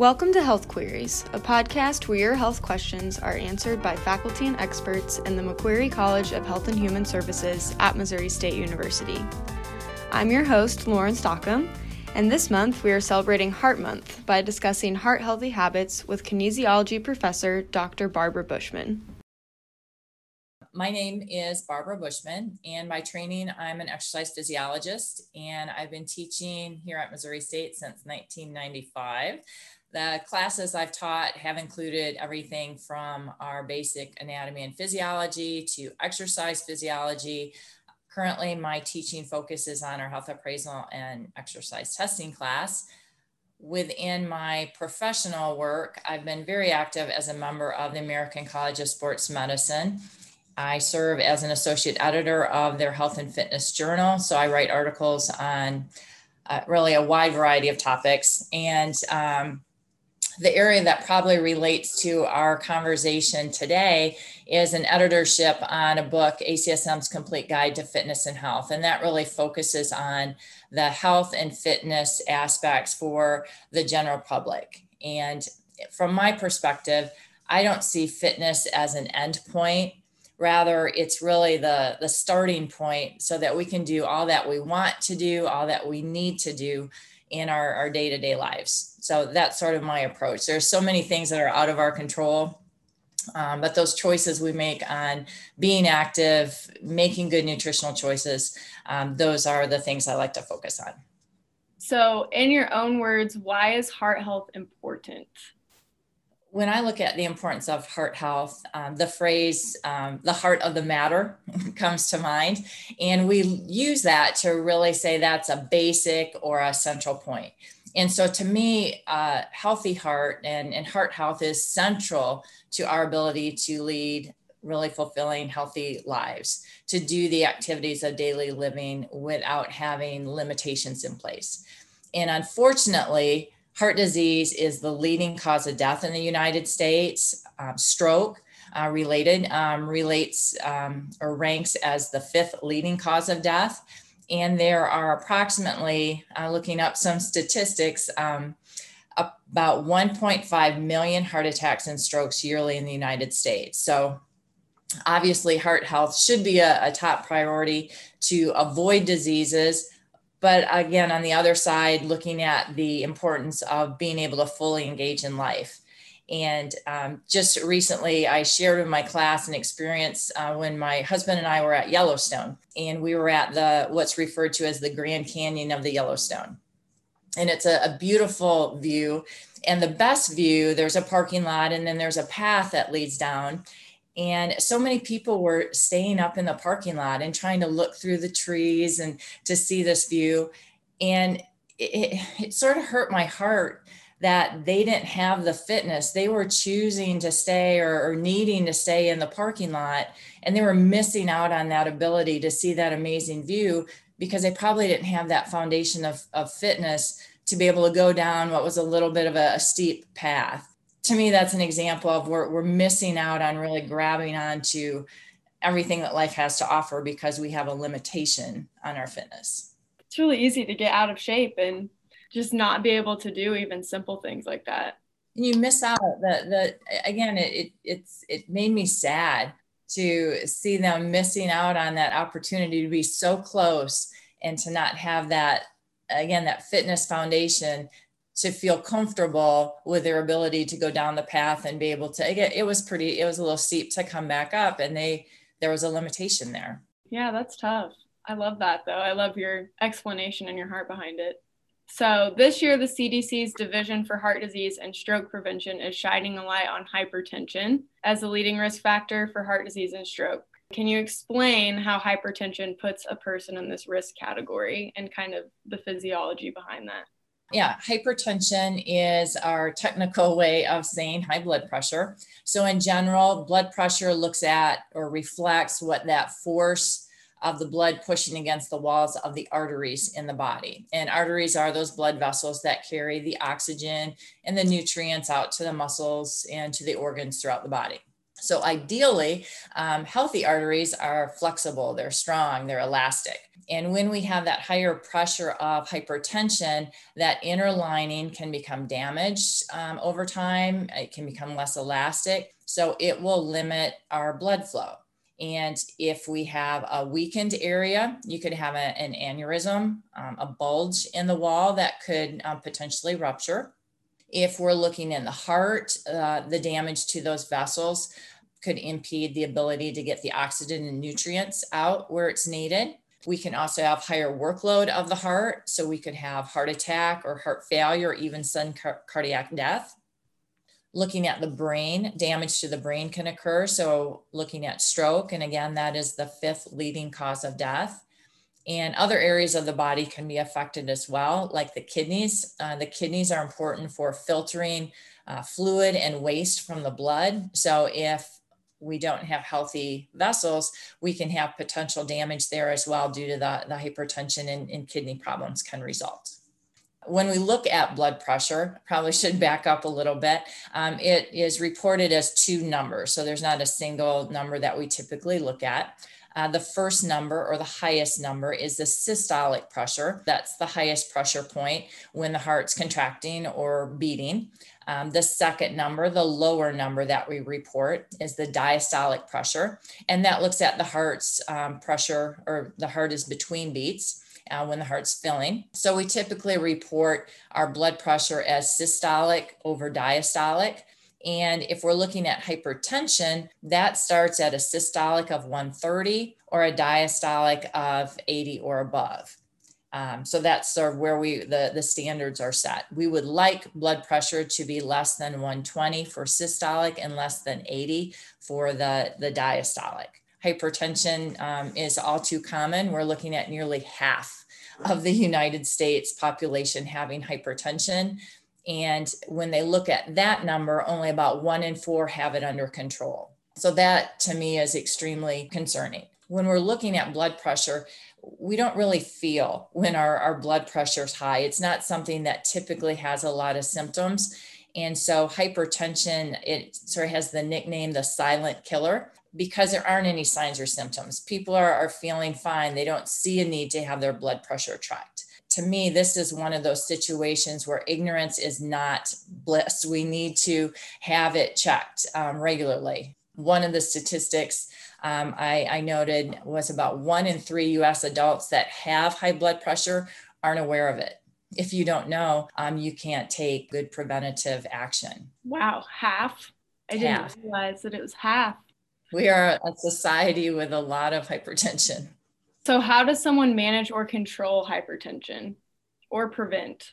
Welcome to Health Queries, a podcast where your health questions are answered by faculty and experts in the McQueary College of Health and Human Services at Missouri State University. I'm your host, Lauren Stockham, and this month we are celebrating Heart Month by discussing heart healthy habits with kinesiology professor Dr. Barbara Bushman. My name is Barbara Bushman, and by training, I'm an exercise physiologist, and I've been teaching here at Missouri State since 1995. The classes I've taught have included everything from our basic anatomy and physiology to exercise physiology. Currently, my teaching focuses on our health appraisal and exercise testing class. Within my professional work, I've been very active as a member of the American College of Sports Medicine. I serve as an associate editor of their health and fitness journal. So I write articles on uh, really a wide variety of topics. And um, the area that probably relates to our conversation today is an editorship on a book, ACSM's Complete Guide to Fitness and Health. And that really focuses on the health and fitness aspects for the general public. And from my perspective, I don't see fitness as an end point. Rather, it's really the, the starting point so that we can do all that we want to do, all that we need to do in our, our day-to-day lives. So that's sort of my approach. There's so many things that are out of our control um, but those choices we make on being active making good nutritional choices um, those are the things i like to focus on. So in your own words why is heart health important when I look at the importance of heart health, um, the phrase um, the heart of the matter comes to mind. And we use that to really say that's a basic or a central point. And so to me, uh, healthy heart and, and heart health is central to our ability to lead really fulfilling, healthy lives, to do the activities of daily living without having limitations in place. And unfortunately, Heart disease is the leading cause of death in the United States. Um, stroke uh, related um, relates um, or ranks as the fifth leading cause of death. And there are approximately, uh, looking up some statistics, um, about 1.5 million heart attacks and strokes yearly in the United States. So obviously heart health should be a, a top priority to avoid diseases but again on the other side looking at the importance of being able to fully engage in life. And um, just recently i shared with my class an experience uh, when my husband and i were at yellowstone and we were at the what's referred to as the grand canyon of the yellowstone. And it's a, a beautiful view and the best view there's a parking lot and then there's a path that leads down and so many people were staying up in the parking lot and trying to look through the trees and to see this view. And it, it sort of hurt my heart that they didn't have the fitness. They were choosing to stay or, or, needing to stay in the parking lot, and they were missing out on that ability to see that amazing view because they probably didn't have that foundation of, of fitness to be able to go down what was a little bit of a, a steep path to me, that's an example of where we're missing out on really grabbing onto everything that life has to offer because we have a limitation on our fitness. It's really easy to get out of shape and just not be able to do even simple things like that. And you miss out. The the again, it, it it's it made me sad to see them missing out on that opportunity to be so close and to not have that again that fitness foundation to feel comfortable with their ability to go down the path and be able to get it was pretty it was a little steep to come back up and they there was a limitation there. Yeah that's tough. I love that though. I love your explanation and your heart behind it. So this year the cdc's division for heart disease and stroke prevention is shining a light on hypertension as a leading risk factor for heart disease and stroke. Can you explain how hypertension puts a person in this risk category and kind of the physiology behind that yeah, hypertension is our technical way of saying high blood pressure. So, in general, blood pressure looks at or reflects what that force of the blood pushing against the walls of the arteries in the body. And arteries are those blood vessels that carry the oxygen and the nutrients out to the muscles and to the organs throughout the body. So, ideally, um, healthy arteries are flexible, they're strong, they're elastic. And when we have that higher pressure of hypertension, that inner lining can become damaged um, over time. It can become less elastic. So, it will limit our blood flow. And if we have a weakened area, you could have a, an aneurysm, um, a bulge in the wall that could um, potentially rupture. If we're looking in the heart, uh, the damage to those vessels could impede the ability to get the oxygen and nutrients out where it's needed. We can also have higher workload of the heart. So we could have heart attack or heart failure, or even sudden car- cardiac death. Looking at the brain, damage to the brain can occur. So looking at stroke, and again, that is the fifth leading cause of death and other areas of the body can be affected as well, like the kidneys. Uh, the kidneys are important for filtering uh, fluid and waste from the blood. So if we don't have healthy vessels, we can have potential damage there as well due to the, the hypertension and, and kidney problems can result when we look at blood pressure, probably should back up a little bit. Um, it is reported as two numbers. So there's not a single number that we typically look at. Uh, the first number or the highest number is the systolic pressure. That's the highest pressure point when the heart's contracting or beating. Um, the second number, the lower number that we report, is the diastolic pressure. And that looks at the heart's um, pressure or the heart is between beats. Uh, when the heart's filling. So we typically report our blood pressure as systolic over diastolic. And if we're looking at hypertension, that starts at a systolic of 130 or a diastolic of 80 or above. Um, so that's sort of where we the, the standards are set. We would like blood pressure to be less than 120 for systolic and less than 80 for the, the diastolic. Hypertension um, is all too common. We're looking at nearly half of the United States population having hypertension. And when they look at that number, only about one in four have it under control. So that to me is extremely concerning. When we're looking at blood pressure, we don't really feel when our, our blood pressure is high. It's not something that typically has a lot of symptoms. And so hypertension, it sort of has the nickname the silent killer because there aren't any signs or symptoms. People are, are feeling fine. They don't see a need to have their blood pressure tracked to me, this is one of those situations where ignorance is not bliss. We need to have it checked um, regularly. One of the statistics um, I, I noted was about one in three US adults that have high blood pressure aren't aware of it. If you don't know, um, you can't take good preventative action. Wow, half? I didn't realize that it was half. We are a society with a lot of hypertension. So, how does someone manage or control hypertension or prevent?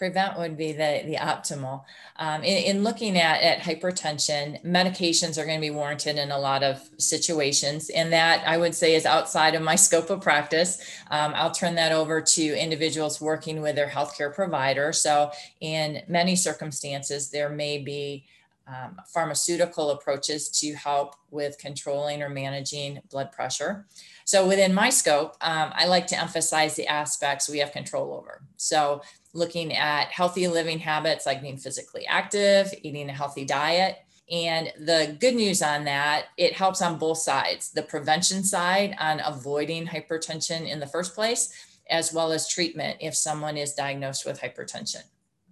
Prevent would be the, the optimal. Um, in, in looking at, at hypertension, medications are going to be warranted in a lot of situations. And that I would say is outside of my scope of practice. Um, I'll turn that over to individuals working with their healthcare provider. So, in many circumstances, there may be um, pharmaceutical approaches to help with controlling or managing blood pressure. So within my scope, um, I like to emphasize the aspects we have control over. So looking at healthy living habits like being physically active, eating a healthy diet. And the good news on that, it helps on both sides the prevention side on avoiding hypertension in the first place, as well as treatment if someone is diagnosed with hypertension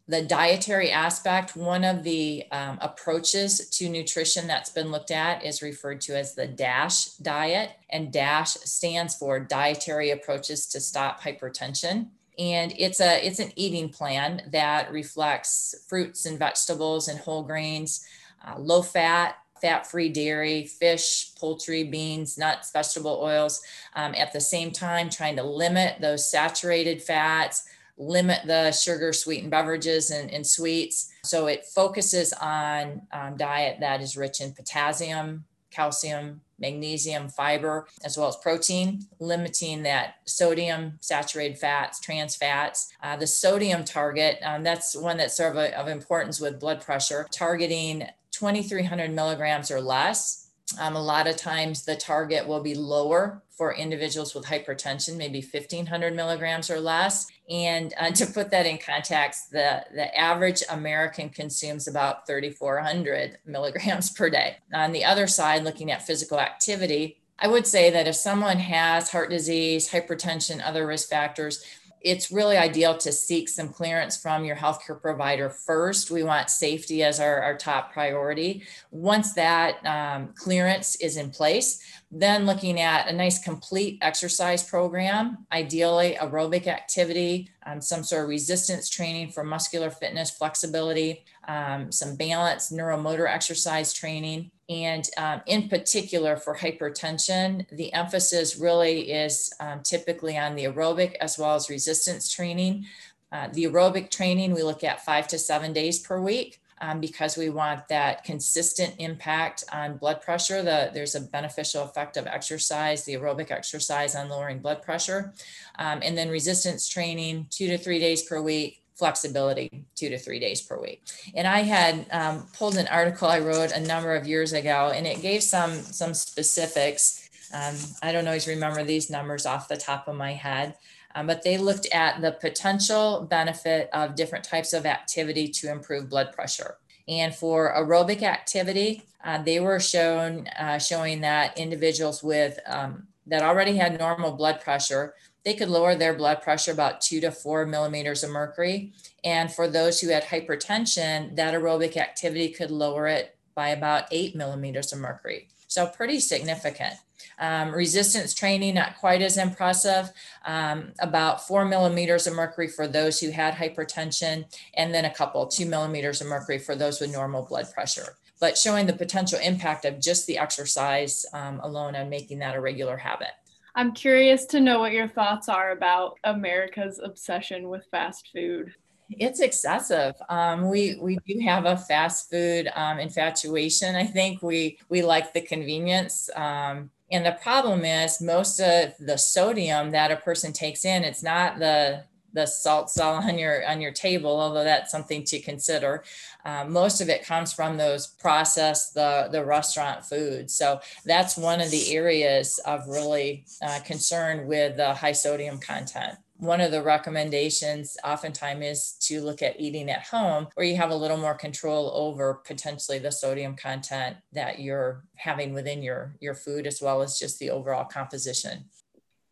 the dietary aspect, one of the um, approaches to nutrition that's been looked at is referred to as the DASH diet. And DASH stands for Dietary Approaches to Stop Hypertension. And it's a it's an eating plan that reflects fruits and vegetables and whole grains, uh, low fat, fat-free dairy, fish, poultry, beans, nuts, vegetable oils. Um, at the same time, trying to limit those saturated fats, limit the sugar sweetened beverages and, and sweets. So it focuses on um, diet that is rich in potassium, calcium, magnesium, fiber, as well as protein, limiting that sodium, saturated fats, trans fats. Uh, the sodium target, um, that's one that's sort of, a, of importance with blood pressure, targeting 2300 milligrams or less Um, a lot of times the target will be lower for individuals with hypertension, maybe 1500 milligrams or less. And uh, to put that in context, the, the average American consumes about 3,400 milligrams per day. On the other side, looking at physical activity, I would say that if someone has heart disease, hypertension, other risk factors, it's really ideal to seek some clearance from your healthcare provider first. We want safety as our, our top priority. Once that um, clearance is in place, then looking at a nice complete exercise program, ideally aerobic activity, um, some sort of resistance training for muscular fitness, flexibility, um, some balance, neuromotor exercise training. And um, in particular for hypertension, the emphasis really is um, typically on the aerobic as well as resistance training. Uh, the aerobic training, we look at five to seven days per week. Um, because we want that consistent impact on blood pressure. The, there's a beneficial effect of exercise, the aerobic exercise on lowering blood pressure. Um, and then resistance training, two to three days per week, flexibility two to three days per week. And I had um, pulled an article I wrote a number of years ago, and it gave some some specifics. Um, I don't always remember these numbers off the top of my head, um, but they looked at the potential benefit of different types of activity to improve blood pressure. And for aerobic activity, uh, they were shown uh, showing that individuals with um, that already had normal blood pressure they could lower their blood pressure about two to four millimeters of mercury. And for those who had hypertension, that aerobic activity could lower it by about eight millimeters of mercury. So pretty significant. Um, resistance training, not quite as impressive, um, about four millimeters of mercury for those who had hypertension, and then a couple, two millimeters of mercury for those with normal blood pressure. But showing the potential impact of just the exercise um, alone on making that a regular habit. I'm curious to know what your thoughts are about America's obsession with fast food. It's excessive. Um, we we do have a fast food um, infatuation. I think we we like the convenience. Um, and the problem is most of the sodium that a person takes in, it's not the the salt cell on your on your table, although that's something to consider. Uh, most of it comes from those processed the the restaurant food. So that's one of the areas of really uh, concern with the high sodium content. One of the recommendations oftentimes is to look at eating at home where you have a little more control over potentially the sodium content that you're having within your, your food as well as just the overall composition.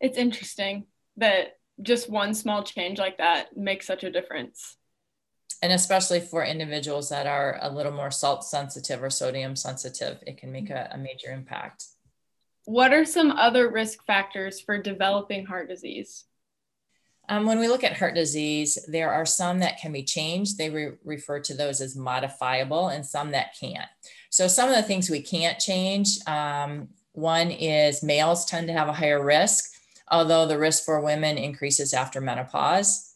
It's interesting that just one small change like that makes such a difference. And especially for individuals that are a little more salt sensitive or sodium sensitive, it can make a, a major impact. What are some other risk factors for developing heart disease? Um, when we look at heart disease, there are some that can be changed. They re- refer to those as modifiable and some that can't. So, some of the things we can't change um, one is males tend to have a higher risk although the risk for women increases after menopause.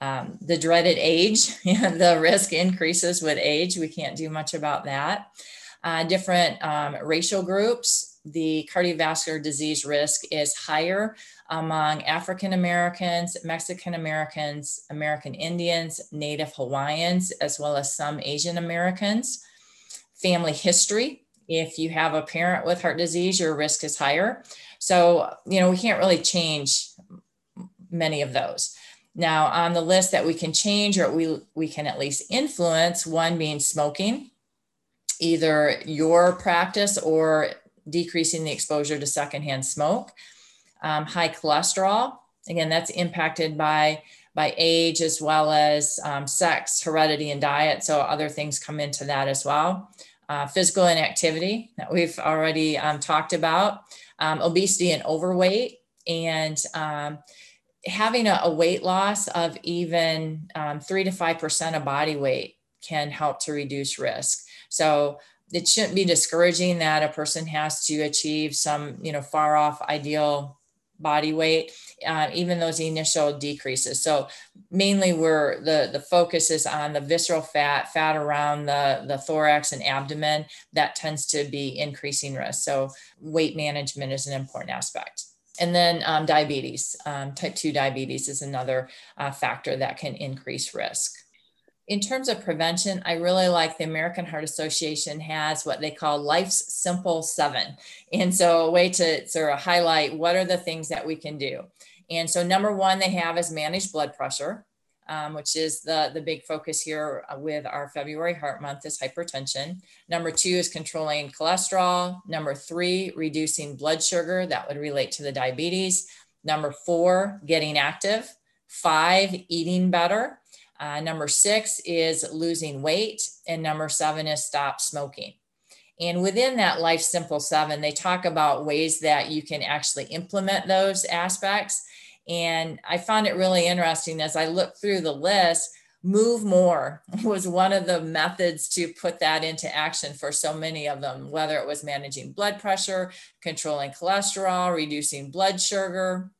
Um, the dreaded age, the risk increases with age. We can't do much about that. Uh, different um, racial groups, the cardiovascular disease risk is higher among African Americans, Mexican Americans, American Indians, Native Hawaiians, as well as some Asian Americans. Family history, if you have a parent with heart disease, your risk is higher. So, you know, we can't really change many of those. Now, on the list that we can change or we, we can at least influence, one being smoking, either your practice or decreasing the exposure to secondhand smoke. Um, high cholesterol, again, that's impacted by by age as well as um, sex, heredity, and diet. So other things come into that as well. Uh, physical inactivity that we've already um, talked about um, obesity and overweight, and um, having a, a, weight loss of even um, three to five percent of body weight can help to reduce risk. So it shouldn't be discouraging that a person has to achieve some, you know, far off ideal body weight, uh, even those initial decreases. So mainly where the, the focus is on the visceral fat, fat around the, the thorax and abdomen, that tends to be increasing risk. So weight management is an important aspect. And then um, diabetes, um, type 2 diabetes is another uh, factor that can increase risk. In terms of prevention, I really like the American Heart Association has what they call Life's Simple Seven. And so, a way to sort of highlight what are the things that we can do. And so, number one, they have is manage blood pressure, um, which is the, the big focus here with our February Heart Month is hypertension. Number two is controlling cholesterol. Number three, reducing blood sugar. That would relate to the diabetes. Number four, getting active. Five, eating better. Uh, number six is losing weight. And number seven is stop smoking. And within that Life Simple Seven, they talk about ways that you can actually implement those aspects. And I found it really interesting as I looked through the list. Move more was one of the methods to put that into action for so many of them, whether it was managing blood pressure, controlling cholesterol, reducing blood sugar,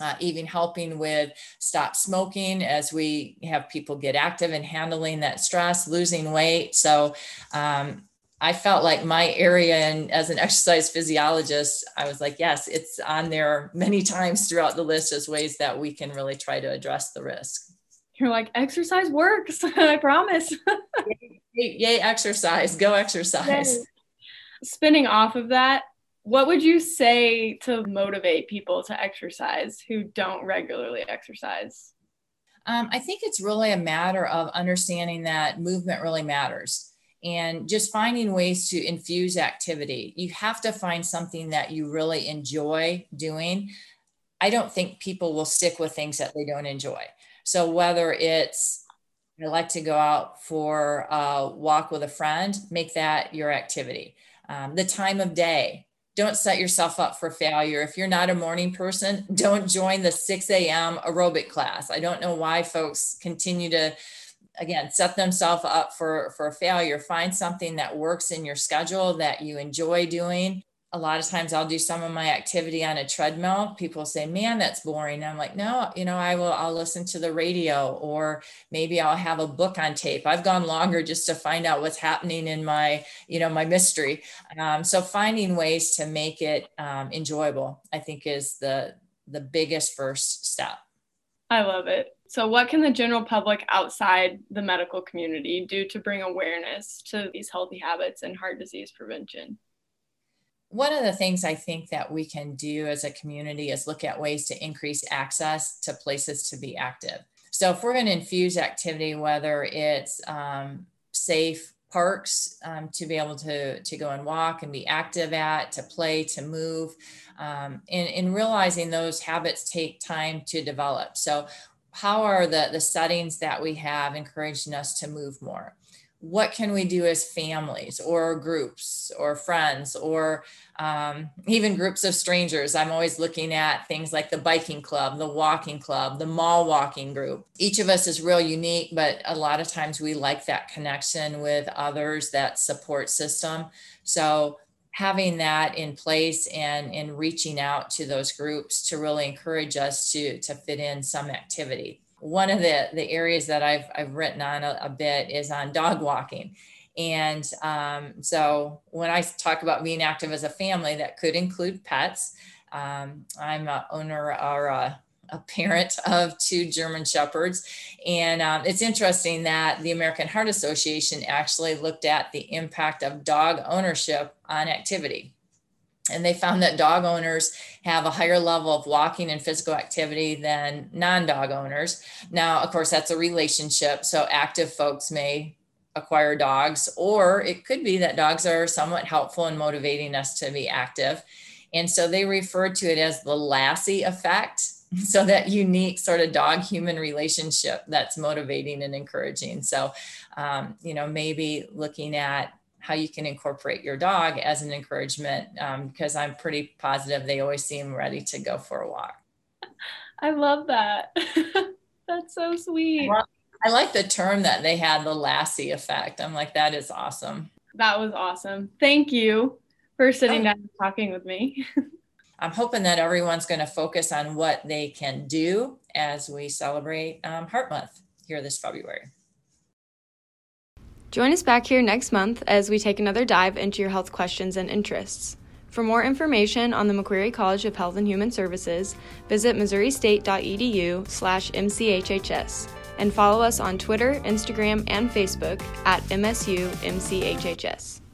uh, even helping with stop smoking as we have people get active and handling that stress, losing weight. So um, I felt like my area and as an exercise physiologist, I was like, yes, it's on there many times throughout the list as ways that we can really try to address the risk. You're like, exercise works, I promise. yay, yay, exercise, go exercise. Yay. Spinning off of that, what would you say to motivate people to exercise who don't regularly exercise? Um, I think it's really a matter of understanding that movement really matters and just finding ways to infuse activity. You have to find something that you really enjoy doing. I don't think people will stick with things that they don't enjoy. So, whether it's I like to go out for a walk with a friend, make that your activity. Um, the time of day, don't set yourself up for failure. If you're not a morning person, don't join the 6 a.m. aerobic class. I don't know why folks continue to, again, set themselves up for, for failure. Find something that works in your schedule that you enjoy doing a lot of times I'll do some of my activity on a treadmill. People say, man, that's boring. I'm like, no, you know, I will, I'll listen to the radio or maybe I'll have a book on tape. I've gone longer just to find out what's happening in my, you know, my mystery. Um, so finding ways to make it um, enjoyable, I think is the, the biggest first step. I love it. So, what can the general public outside the medical community do to bring awareness to these healthy habits and heart disease prevention? One of the things I think that we can do as a community is look at ways to increase access to places to be active. So, if we're going to infuse activity, whether it's um, safe parks um, to be able to, to go and walk and be active at, to play, to move, um, and, and realizing those habits take time to develop. So, how are the, the settings that we have encouraging us to move more? What can we do as families or groups or friends or um, even groups of strangers? I'm always looking at things like the biking club the walking club the mall walking group. Each of us is real unique but a lot of times we like that connection with others that support system. So having that in place and and reaching out to those groups to really encourage us to to fit in some activity one of the, the areas that I've, I've written on a, a bit is on dog walking. And um, so when I talk about being active as a family, that could include pets. Um, I'm a owner or a, a, parent of two German Shepherds. And um, it's interesting that the American Heart Association actually looked at the impact of dog ownership on activity. And they found that dog owners have a higher level of walking and physical activity than non dog owners. Now, of course, that's a relationship. So active folks may acquire dogs, or it could be that dogs are somewhat helpful in motivating us to be active. And so they refer to it as the Lassie effect. So that unique sort of dog human relationship that's motivating and encouraging. So, um, you know, maybe looking at how you can incorporate your dog as an encouragement um, because I'm pretty positive they always seem ready to go for a walk. I love that. That's so sweet. I like the term that they had, the Lassie effect. I'm like, that is awesome. That was awesome. Thank you for sitting oh. down and talking with me. I'm hoping that everyone's going to focus on what they can do as we celebrate um, Heart Month here this February. Join us back here next month as we take another dive into your health questions and interests. For more information on the McQueary College of Health and Human Services, visit missouristate.edu slash mchhs. and follow us on Twitter, Instagram, and Facebook at MSU MCHHS.